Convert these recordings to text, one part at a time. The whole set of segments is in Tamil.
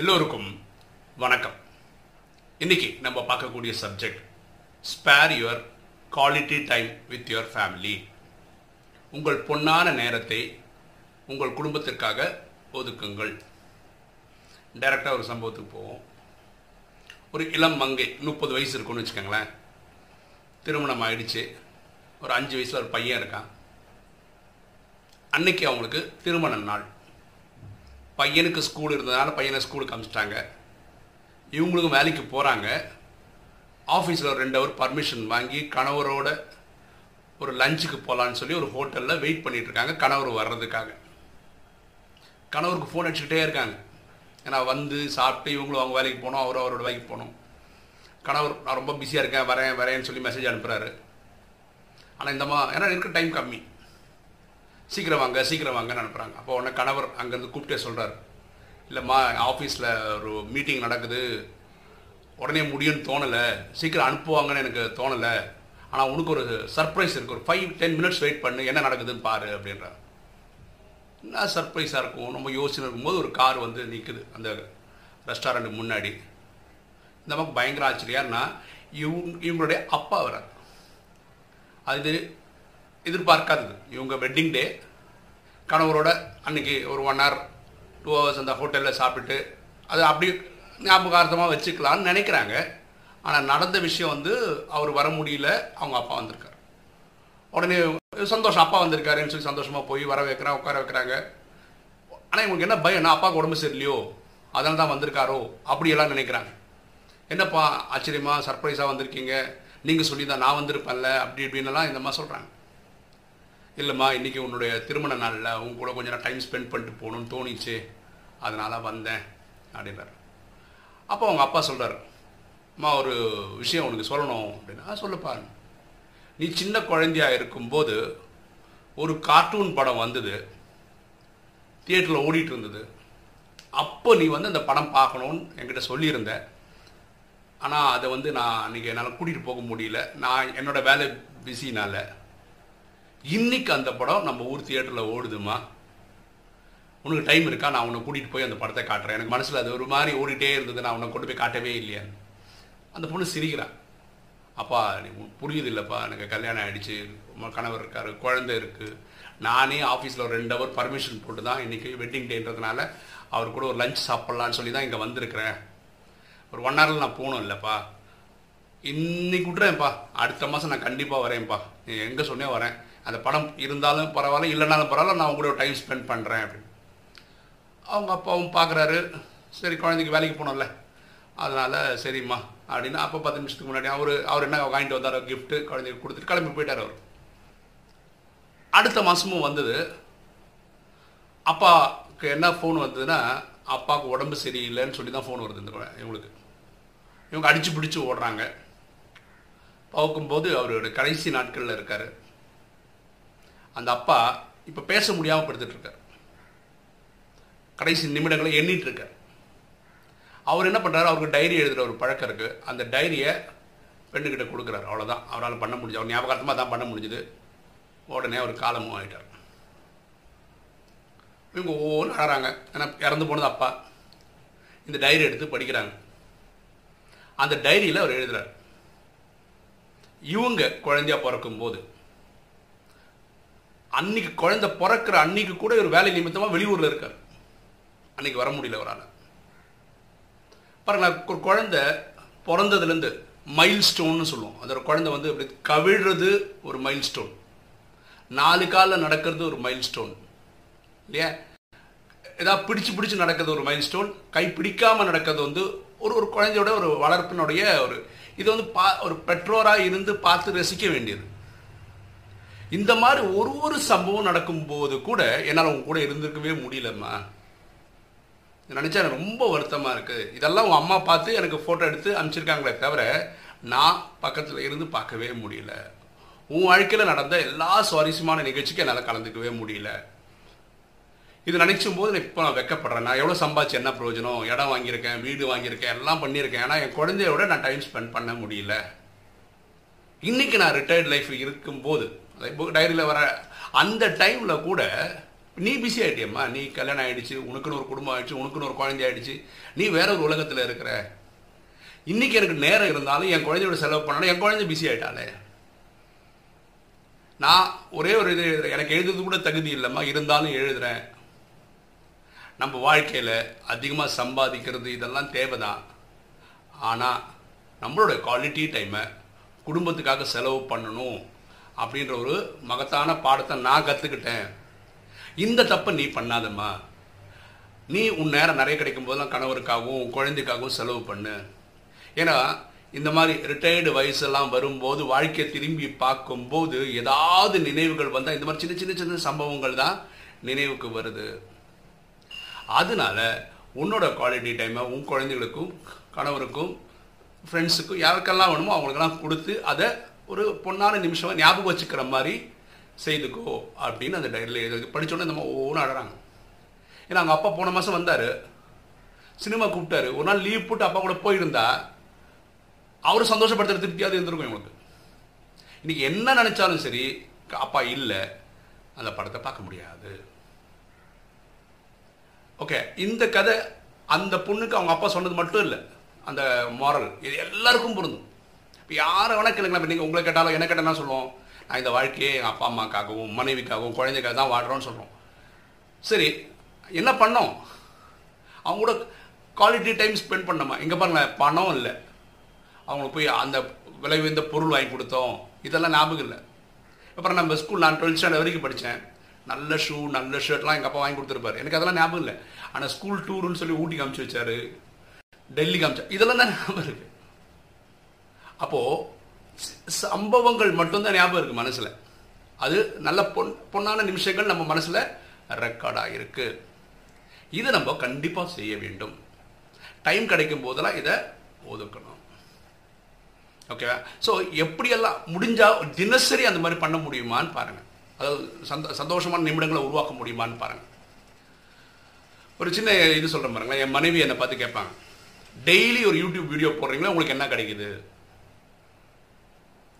எல்லோருக்கும் வணக்கம். இன்னைக்கு நம்ம பார்க்கக்கூடிய subject spare your quality time with your family உங்கள் பொன்னான நேரத்தை உங்கள் குடும்பத்திற்காக ஒதுக்குங்கள். டைரக்டாக ஒரு சம்பவத்துக்கு போவோம். ஒரு இளம் மங்கை முப்பது வயசு இருக்குன்னு வச்சுக்கோங்களேன். திருமணம் ஆயிடுச்சு. ஒரு அஞ்சு வயசில் ஒரு பையன் இருக்கான். அன்னைக்கு அவங்களுக்கு திருமண நாள். பையனுக்கு ஸ்கூல் இருந்ததுனால பையனை ஸ்கூலுக்கு அனுப்பிச்சிட்டாங்க இவங்களுக்கும் வேலைக்கு போகிறாங்க ஆஃபீஸில் ஒரு ரெண்டு ஹவர் பர்மிஷன் வாங்கி கணவரோட ஒரு லஞ்சுக்கு போகலான்னு சொல்லி ஒரு ஹோட்டலில் வெயிட் பண்ணிகிட்ருக்காங்க இருக்காங்க. கணவர் வர்றதுக்காக. கணவருக்கு ஃபோன் அடிச்சுக்கிட்டே இருக்காங்க. ஏன்னா வந்து சாப்பிட்டு இவங்களும் அவங்க வேலைக்கு போகணும் அவரும் அவரோட வேலைக்கு போகணும். கணவர் நான் ரொம்ப பிஸியாக இருக்கேன் வரேன் வரேன்னு சொல்லி மெசேஜ் அனுப்புகிறாரு ஆனால் இந்த மா ஏன்னா இருக்க டைம் கம்மி. சீக்கிரம் வாங்க சீக்கிரம் வாங்கன்னு அனுப்புகிறாங்க அப்போ உடனே கணவர் அங்கேருந்து கூப்பிட்டே சொல்கிறார் இல்லைம்மா ஆஃபீஸில் ஒரு மீட்டிங் நடக்குது. உடனே முடியும்னு தோணலை. சீக்கிரம் அனுப்புவாங்கன்னு எனக்கு தோணலை. ஆனால் உனக்கு ஒரு சர்ப்ரைஸ் இருக்குது ஒரு ஃபைவ் டென் மினிட்ஸ் வெயிட் பண்ணு. என்ன நடக்குதுன்னு பாரு அப்படின்றார். என்ன சர்ப்ரைஸாக இருக்கும்? நம்ம யோசனை இருக்கும்போது ஒரு கார் வந்து நிற்குது அந்த ரெஸ்டாரண்ட் முன்னாடி. இந்த மாதிரி பயங்கர ஆச்சரியான்னா இவங்க இவங்களுடைய அப்பா வரார் அது எதிர்பார்க்காதது. இவங்க வெட்டிங் டே கணவரோட அன்னைக்கு ஒரு ஒன் ஹவர் டூ ஹவர்ஸ் அந்த ஹோட்டலில் சாப்பிட்டு அது அப்படி ஞாபகார்த்தமாக வச்சுக்கலான்னு நினைக்கிறாங்க. ஆனால் நடந்த விஷயம் வந்து அவர் வர முடியல அவங்க அப்பா வந்திருக்கார். உடனே சந்தோஷம் அப்பா வந்திருக்காருன்னு சொல்லி சந்தோஷமாக போய் வர வைக்கிறான் உட்கார வைக்கிறாங்க. ஆனால் இவங்களுக்கு என்ன பயம் நான் அப்பாவுக்கு உடம்பு சரியில்லையோ அதனால தான் வந்திருக்காரோ அப்படியெல்லாம் நினைக்கிறாங்க. என்னப்பா ஆச்சரியமாக சர்ப்ரைஸாக வந்திருக்கீங்க. நீங்கள் சொல்லி தான் நான் வந்திருப்பேன்ல அப்படி இப்படின்னுலாம் இந்த மாதிரி சொல்கிறாங்க இல்லைம்மா இன்றைக்கி உன்னுடைய திருமண நாளில் உங்க கூட கொஞ்சம் நேரம் டைம் ஸ்பெண்ட் பண்ணிட்டு போகணும்னு தோணிச்சு. அதனால் வந்தேன் அப்படின்றார் அப்போ அவங்க அப்பா சொல்கிறார் அம்மா ஒரு விஷயம் உனக்கு சொல்லணும் அப்படின்னா. சொல்லுப்பா. நீ சின்ன குழந்தையா இருக்கும்போது ஒரு கார்ட்டூன் படம் வந்தது. தியேட்டரில் ஓடிட்டு இருந்தது. அப்போ நீ வந்து அந்த படம் பார்க்கணும்னு என்கிட்ட சொல்லியிருந்த. ஆனால் அதை வந்து நான் அன்றைக்கி என்னால் கூட்டிகிட்டு போக முடியல. நான் என்னோடய வேலை பிஸினால் இன்னைக்கு அந்த படம் நம்ம ஊர் தியேட்டரில் ஓடுதுமா உனக்கு டைம் இருக்கா? நான் உன்னை கூட்டிகிட்டு போய் அந்த படத்தை காட்டுறேன். எனக்கு மனசில் அது ஒரு மாதிரி ஓடிட்டே இருந்தது. நான் உன்னை கொண்டு போய் காட்டவே இல்லையா? அந்த பொண்ணு சிரிக்கிறான் அப்பா புரியுது இல்லைப்பா. எனக்கு கல்யாணம் ஆகிடுச்சு கணவர் இருக்கார் குழந்தை இருக்குது நானே ஆஃபீஸில் ஒரு ரெண்டு ஹவர் பர்மிஷன் போட்டு தான் இன்றைக்கி வெட்டிங் டேன்றதுனால அவர் கூட ஒரு லஞ்ச் சாப்பிட்லான்னு சொல்லி தான் இங்கே வந்திருக்கிறேன். ஒரு ஒன் ஹவரில் நான் போகணும் இல்லைப்பா. இன்னைக்கு விட்றேன்ப்பா அடுத்த மாதம் நான் கண்டிப்பாக வரேன்ப்பா. நீ எங்கே சொன்னே வரேன். அந்த படம் இருந்தாலும் பரவாயில்ல இல்லைனாலும் பரவாயில்ல நான் உங்களோட டைம் ஸ்பெண்ட் பண்ணுறேன் அப்படின்னு. அவங்க அப்பாவும் பார்க்குறாரு சரி குழந்தைக்கு வேலைக்கு போனோம்ல. அதனால் சரிம்மா அப்படின்னு அப்போ பத்து நிமிஷத்துக்கு முன்னாடி அவர் அவர் என்ன வாங்கிட்டு வந்தார் கிஃப்ட்டு குழந்தைக்கு கொடுத்துட்டு கிளம்பி போயிட்டார் அவர். அடுத்த மாதமும் வந்தது. அப்பாவுக்கு என்ன ஃபோன் வந்ததுன்னா அப்பாவுக்கு உடம்பு சரியில்லைன்னு சொல்லி தான் ஃபோன் வருது இந்த இவங்களுக்கு. இவங்க அடித்து பிடிச்சி ஓடுறாங்க. பார்க்கும்போது அவரோட கடைசி நாட்களில் இருக்கார். அந்த அப்பா இப்போ பேச முடியாமல் படுத்துட்ருக்கார். கடைசி நிமிடங்களை எண்ணிட்டு இருக்கார் அவர் என்ன பண்ணுறாரு அவருக்கு டைரி எழுதுகிற ஒரு பழக்கம் இருக்குது அந்த டைரியை பெண்ணுக்கிட்ட கொடுக்குறாரு. அவ்வளோதான் அவரால் பண்ண முடிஞ்சு அவர் ஞாபகார்த்தமாக தான் பண்ண முடிஞ்சுது. உடனே அவர் காலமும் ஆகிட்டார் இவங்க ஒவ்வொன்றும் அழகிறாங்க ஏன்னா இறந்து போனது அப்பா. இந்த டைரி எடுத்து படிக்கிறாங்க. அந்த டைரியில் அவர் எழுதுகிறார் இவங்க குழந்தையா பிறக்கும்போது அன்னைக்கு குழந்தை பிறக்கிற அன்னைக்கு கூட ஒரு வேலை நிமித்தமாக வெளியூரில் இருக்கார். அன்னைக்கு வர முடியல அவரால். பாருங்க ஒரு குழந்தை பிறந்ததுலேருந்து மைல் ஸ்டோன்னு சொல்லுவோம். அந்த ஒரு குழந்தை வந்து அப்படி கவிழ்றது ஒரு மைல் ஸ்டோன் நாலு காலில் நடக்கிறது ஒரு மைல் ஸ்டோன் இல்லையா? ஏதாவது பிடிச்சு பிடிச்சு நடக்கிறது ஒரு மைல் ஸ்டோன் கை பிடிக்காமல் நடக்கிறது வந்து ஒரு ஒரு குழந்தையோட ஒரு வளர்ப்பினுடைய ஒரு இது வந்து பா ஒரு பெற்றோராக இருந்து பார்த்து ரசிக்க வேண்டியது. இந்த மாதிரி ஒரு ஒரு சம்பவம் நடக்கும்போது கூட என்னால் உங்க கூட இருந்திருக்கவே முடியலம்மா. நினச்சா எனக்கு ரொம்ப வருத்தமாக இருக்குது இதெல்லாம் உங்கள் அம்மா பார்த்து எனக்கு ஃபோட்டோ எடுத்து அனுப்பிச்சிருக்காங்களே தவிர நான் பக்கத்தில் இருந்து பார்க்கவே முடியல. உன் வாழ்க்கையில் நடந்த எல்லா சுவாரஸ்யமான நிகழ்ச்சிக்கும் என்னால் கலந்துக்கவே முடியல. இது நினைச்சும் போது இப்போ நான் வெக்கப்படுறேன். நான் எவ்வளோ சம்பாதிச்சு என்ன பிரயோஜனம்? இடம் வாங்கியிருக்கேன் வீடு வாங்கியிருக்கேன் எல்லாம் பண்ணியிருக்கேன். ஏன்னா என் குழந்தையோட நான் டைம் ஸ்பெண்ட் பண்ண முடியல. இன்னைக்கு நான் ரிட்டையர்ட் லைஃப் இருக்கும்போது டைரியில் வர அந்த டைமில் கூட நீ பிஸி ஆகிட்டியம்மா நீ கல்யாணம் ஆகிடுச்சு உனக்குன்னு ஒரு குடும்பம் ஆகிடுச்சு உனக்குன்னு ஒரு குழந்தை ஆகிடுச்சு நீ வேற ஒரு உலகத்தில் இருக்கிற. இன்னைக்கு எனக்கு நேரம் இருந்தாலும் என் குழந்தையோட செலவு பண்ணாலும் என் குழந்தை பிஸி ஆகிட்டாலே நான் ஒரே ஒரு இது எழுதுறேன். எனக்கு எழுதுறது கூட தகுதி இல்லைம்மா. இருந்தாலும் எழுதுறேன். நம்ம வாழ்க்கையில் அதிகமாக சம்பாதிக்கிறது இதெல்லாம் தேவை தான் ஆனால் நம்மளோட குவாலிட்டி டைமை குடும்பத்துக்காக செலவு பண்ணணும். அப்படின்ற ஒரு மகத்தான பாடத்தை நான் கற்றுக்கிட்டேன் இந்த தப்பை நீ பண்ணாதம்மா. நீ உன் நேரம் நிறைய கிடைக்கும் போதெல்லாம் கணவருக்காகவும் உன் குழந்தைக்காகவும் செலவு பண்ணு. ஏன்னா இந்த மாதிரி ரிட்டையர்டு வயசெல்லாம் வரும்போது வாழ்க்கையை திரும்பி பார்க்கும்போது ஏதாவது நினைவுகள் வந்தால் இந்த மாதிரி சின்ன சின்ன சின்ன சம்பவங்கள் தான் நினைவுக்கு வருது. அதனால உன்னோட குவாலிட்டி டைமை உன் குழந்தைகளுக்கும் கணவருக்கும் ஃப்ரெண்ட்ஸுக்கும் யாருக்கெல்லாம் வேணுமோ அவங்களுக்கெல்லாம் கொடுத்து அதை ஒரு பொண்ணான நிமிஷமாக ஞாபகம் வச்சுக்கிற மாதிரி செய்துக்கோ அப்படின்னு அந்த டைரியில் எழுதி படித்தோடனே நம்ம ஒவ்வொன்றும் அழறாங்க. ஏன்னா அவங்க அப்பா போன மாதம் வந்தார். சினிமா கூப்பிட்டாரு. ஒரு நாள் லீவ் போட்டு அப்பா கூட போயிருந்தா அவரும் சந்தோஷப்படுத்துகிற திருப்தியாவது இருந்திருக்கும் இவங்களுக்கு. இன்னைக்கு என்ன நினச்சாலும் சரி அப்பா இல்லை அந்த படத்தை பார்க்க முடியாது. ஓகே இந்த கதை அந்த பொண்ணுக்கு அவங்க அப்பா சொன்னது மட்டும் இல்லை. அந்த மாரல் இது எல்லாருக்கும் பொருந்தும். இப்போ யாரை வேணா கேளுங்களேன். இப்போ நீங்கள் உங்களை கேட்டாலும் என்ன கேட்டாலும் சொல்லுவோம். நான் இந்த வாழ்க்கையை எங்கள் அப்பா அம்மாக்காகவும் மனைவிக்காகவும் குழந்தைக்காக தான் வாடுறோன்னு சொல்கிறோம் சரி என்ன பண்ணோம்? அவங்க கூட குவாலிட்டி டைம் ஸ்பெண்ட் பண்ணோமா? இங்கே பாருங்களேன் பணம் இல்லை. அவங்களுக்கு போய் அந்த விலை உயர்ந்த பொருள் வாங்கி கொடுத்தோம். இதெல்லாம் ஞாபகம் இல்லை. அப்புறம் நம்ம ஸ்கூல் நான் டுவெல்த் ஸ்டாண்டர்ட் வரைக்கும் படித்தேன் நல்ல ஷூ நல்ல ஷர்ட்லாம் எங்கள் அப்பா வாங்கி கொடுத்துருப்பாரு. எனக்கு அதெல்லாம் ஞாபகம் இல்லை. ஆனால் ஸ்கூல் டூருன்னு சொல்லி ஊட்டி காமிச்சு வச்சாரு. டெல்லி காமிச்சா இதெல்லாம் தான் ஞாபகம் இருக்குது அப்போது சம்பவங்கள் மட்டும்தான் ஞாபகம் இருக்குது மனசில். அது நல்ல பொன் பொன்னான நிமிஷங்கள் நம்ம மனசில் ரெக்கார்டாக இருக்குது இதை நம்ம கண்டிப்பாக செய்ய வேண்டும். டைம் கிடைக்கும் போதெல்லாம் இதை ஒதுக்கணும். ஓகேவா ஸோ எப்படியெல்லாம் முடிஞ்சால் தினசரி அந்த மாதிரி பண்ண முடியுமான்னு பாருங்கள் அதாவது சந்த சந்தோஷமான நிமிடங்களை உருவாக்க முடியுமான்னு பாருங்கள் ஒரு சின்ன இது சொல்கிறேன் பாருங்களேன். என் மனைவி என்னை பார்த்து கேட்பாங்க. டெய்லி ஒரு யூடியூப் வீடியோ போடுறீங்களா? உங்களுக்கு என்ன கிடைக்குது?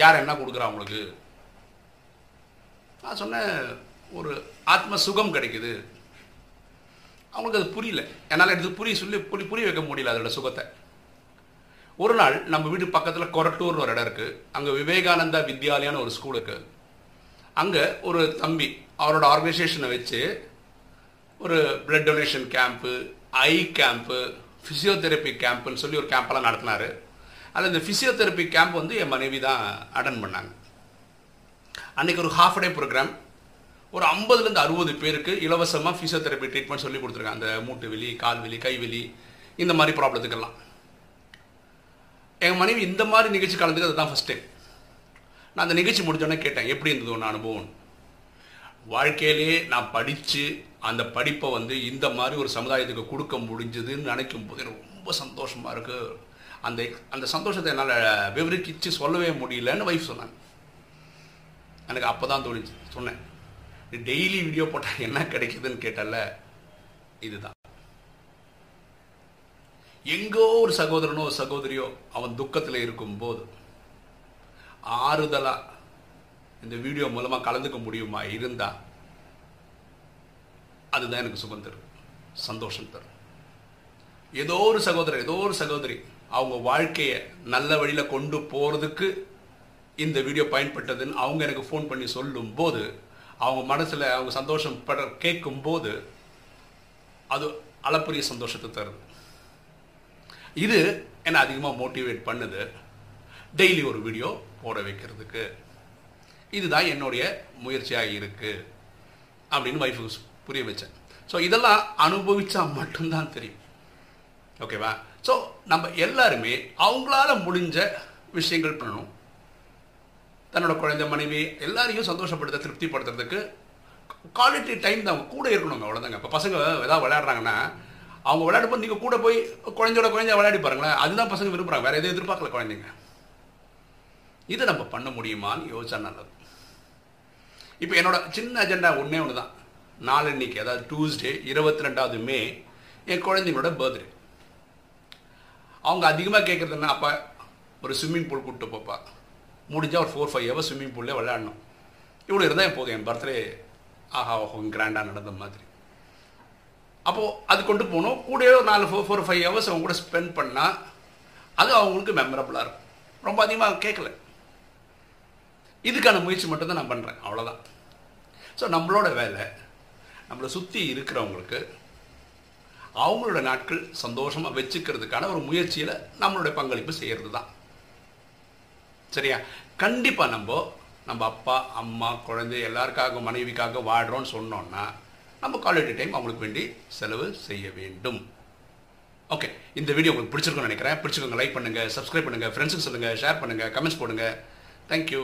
யார் என்ன கொடுக்குறா உங்களுக்கு? நான் சொன்னேன் ஒரு ஆத்ம சுகம் கிடைக்குது. அவங்களுக்கு அது புரியல. என்னால் எடுத்து புரிய சொல்லி புரி புரிய வைக்க முடியல அதோட சுகத்தை. ஒரு நாள் நம்ம வீட்டு பக்கத்தில் கொரட்டூர்னு ஒரு இடம் இருக்குது அங்கே விவேகானந்தா வித்யாலயான்னு ஒரு ஸ்கூல் இருக்குது அங்கே ஒரு தம்பி அவரோட ஆர்கனைசேஷனை வச்சு ஒரு blood donation camp eye camp physiotherapy கேம்ப்புன்னு சொல்லி ஒரு கேம்பெல்லாம் நடத்தினார். அதில் இந்த ஃபிசியோதெரப்பி கேம்ப் வந்து என் மனைவி தான் அட்டன் பண்ணாங்க. அன்றைக்கி ஒரு ஹாஃப் டே ப்ரோக்ராம் ஒரு ஐம்பதுலேருந்து அறுபது பேருக்கு இலவசமாக ஃபிசியோதெரப்பி ட்ரீட்மெண்ட் சொல்லி கொடுத்துருக்காங்க. அந்த மூட்டு வலி கால் வலி கை வலி இந்த மாதிரி ப்ராப்ளத்துக்கெல்லாம் எங்கள் மனைவி இந்த மாதிரி நிகழ்ச்சி கலந்துக்கு அதுதான் ஃபஸ்ட் டைம் நான் அந்த நிகழ்ச்சி முடிஞ்சோடனே கேட்டேன் எப்படி இருந்தது ஒன்று அனுபவம்? வாழ்க்கையிலேயே நான் படித்து அந்த படிப்பை வந்து இந்த மாதிரி ஒரு சமுதாயத்துக்கு கொடுக்க முடிஞ்சதுன்னு நினைக்கும் போது ரொம்ப சந்தோஷமாக இருக்குது அந்த அந்த சந்தோஷத்தை என்னால் விவரிக்கிச்சு சொல்லவே முடியலன்னு ஒய்ஃப் சொன்னாங்க. எனக்கு அப்போ தான் தோணுச்சு. சொன்னேன். டெய்லி வீடியோ போட்டால் என்ன கிடைக்குதுன்னு கேட்டால இதுதான். எங்கோ ஒரு சகோதரனோ சகோதரியோ அவன் துக்கத்தில் இருக்கும்போது ஆறுதலாக இந்த வீடியோ மூலமாக கலந்துக்க முடியுமா இருந்தா அதுதான் எனக்கு சுகம் தரும். சந்தோஷம் தரும். ஏதோ ஒரு சகோதரர் ஏதோ ஒரு சகோதரி அவங்க வாழ்க்கையை நல்ல வழியில் கொண்டு போகிறதுக்கு இந்த வீடியோ பயன்பட்டதுன்னு அவங்க எனக்கு ஃபோன் பண்ணி சொல்லும் போது அவங்க மனசில் அவங்க சந்தோஷம் பட கேட்கும் போது அது அளப்பரிய சந்தோஷத்தை தருது. இது என்னை அதிகமாக மோட்டிவேட் பண்ணுது. டெய்லி ஒரு வீடியோ போட வைக்கிறதுக்கு. இதுதான் என்னுடைய முயற்சியாக இருக்குது அப்படின்னு வைஃபுக்கு புரிய வச்சேன். ஸோ இதெல்லாம் அனுபவித்தா மட்டும்தான் தெரியும். ஓகேவா ஸோ நம்ம எல்லாருமே அவங்களால முடிஞ்ச விஷயங்கள் பண்ணணும். தன்னோட குழந்தை மனைவி எல்லாரையும் சந்தோஷப்படுத்த திருப்திப்படுத்துறதுக்கு குவாலிட்டி டைம் தான். கூட இருக்கணுங்க அவ்வளோதாங்க இப்போ பசங்க ஏதாவது விளையாடுறாங்கன்னா அவங்க விளையாடும்போது நீங்கள் கூட போய் குழந்தையோட குழந்தைய விளையாடி பாருங்களேன். அதுதான் பசங்க விரும்புகிறாங்க வேறு எதுவும் எதிர்பார்க்கல குழந்தைங்க. இதை நம்ம பண்ண முடியுமான்னு யோசிச்சா நல்லது. இப்போ என்னோட சின்ன அஜெண்டா ஒன்றே ஒன்று தான் நாளன்னைக்கு அதாவது டியூஸ்டே இருபத்தி ரெண்டாவது மே என் குழந்தைங்களோட பர்த்டே அவங்க அதிகமாக கேட்குறது என்ன? அப்பா ஒரு ஸ்விம்மிங் பூல் கூப்பிட்டு போப்பா. முடிஞ்சால் ஒரு ஃபோர் ஃபைவ் ஹவர்ஸ் ஸ்விம்மிங் பூல்லே விளையாடணும். இவ்வளோ இருந்தால் என் போதும். என் பர்த்டே ஆஹா ஓஹோ கிராண்டாக நடந்த மாதிரி. அப்போது அது கொண்டு போகணும் கூடவே ஒரு நாலு ஃபோர் ஃபோர் ஃபைவ் ஹவர்ஸ் அவங்க கூட ஸ்பெண்ட் பண்ணால் அது அவங்களுக்கு மெமரபுளாக இருக்கும். ரொம்ப அதிகமாக கேட்கல இதுக்கான முயற்சி மட்டும்தான் நான் பண்ணுறேன் அவ்வளோதான் ஸோ நம்மளோட வேலை நம்மளை சுற்றி இருக்கிறவங்களுக்கு அவங்களோட நாட்கள் சந்தோஷமாக வச்சுக்கிறதுக்கான ஒரு முயற்சியில் நம்மளுடைய பங்களிப்பு செய்கிறது தான் சரியா? கண்டிப்பாக நம்ம நம்ம அப்பா அம்மா குழந்தை எல்லாருக்காக மனைவிக்காக வாடுறோம்னு சொன்னோன்னா நம்ம குவாலிட்டி டைம் அவங்களுக்கு வேண்டி செலவு செய்ய வேண்டும். ஓகே இந்த வீடியோ உங்களுக்கு பிடிச்சிருக்கும்னு நினைக்கிறேன். பிடிச்சிருக்கோங்க லைக் பண்ணுங்கள் சப்ஸ்கிரைப் பண்ணுங்கள் ஃப்ரெண்ட்ஸுக்கு சொல்லுங்கள் ஷேர் பண்ணுங்கள் கமெண்ட்ஸ் போடுங்கள் தேங்க்யூ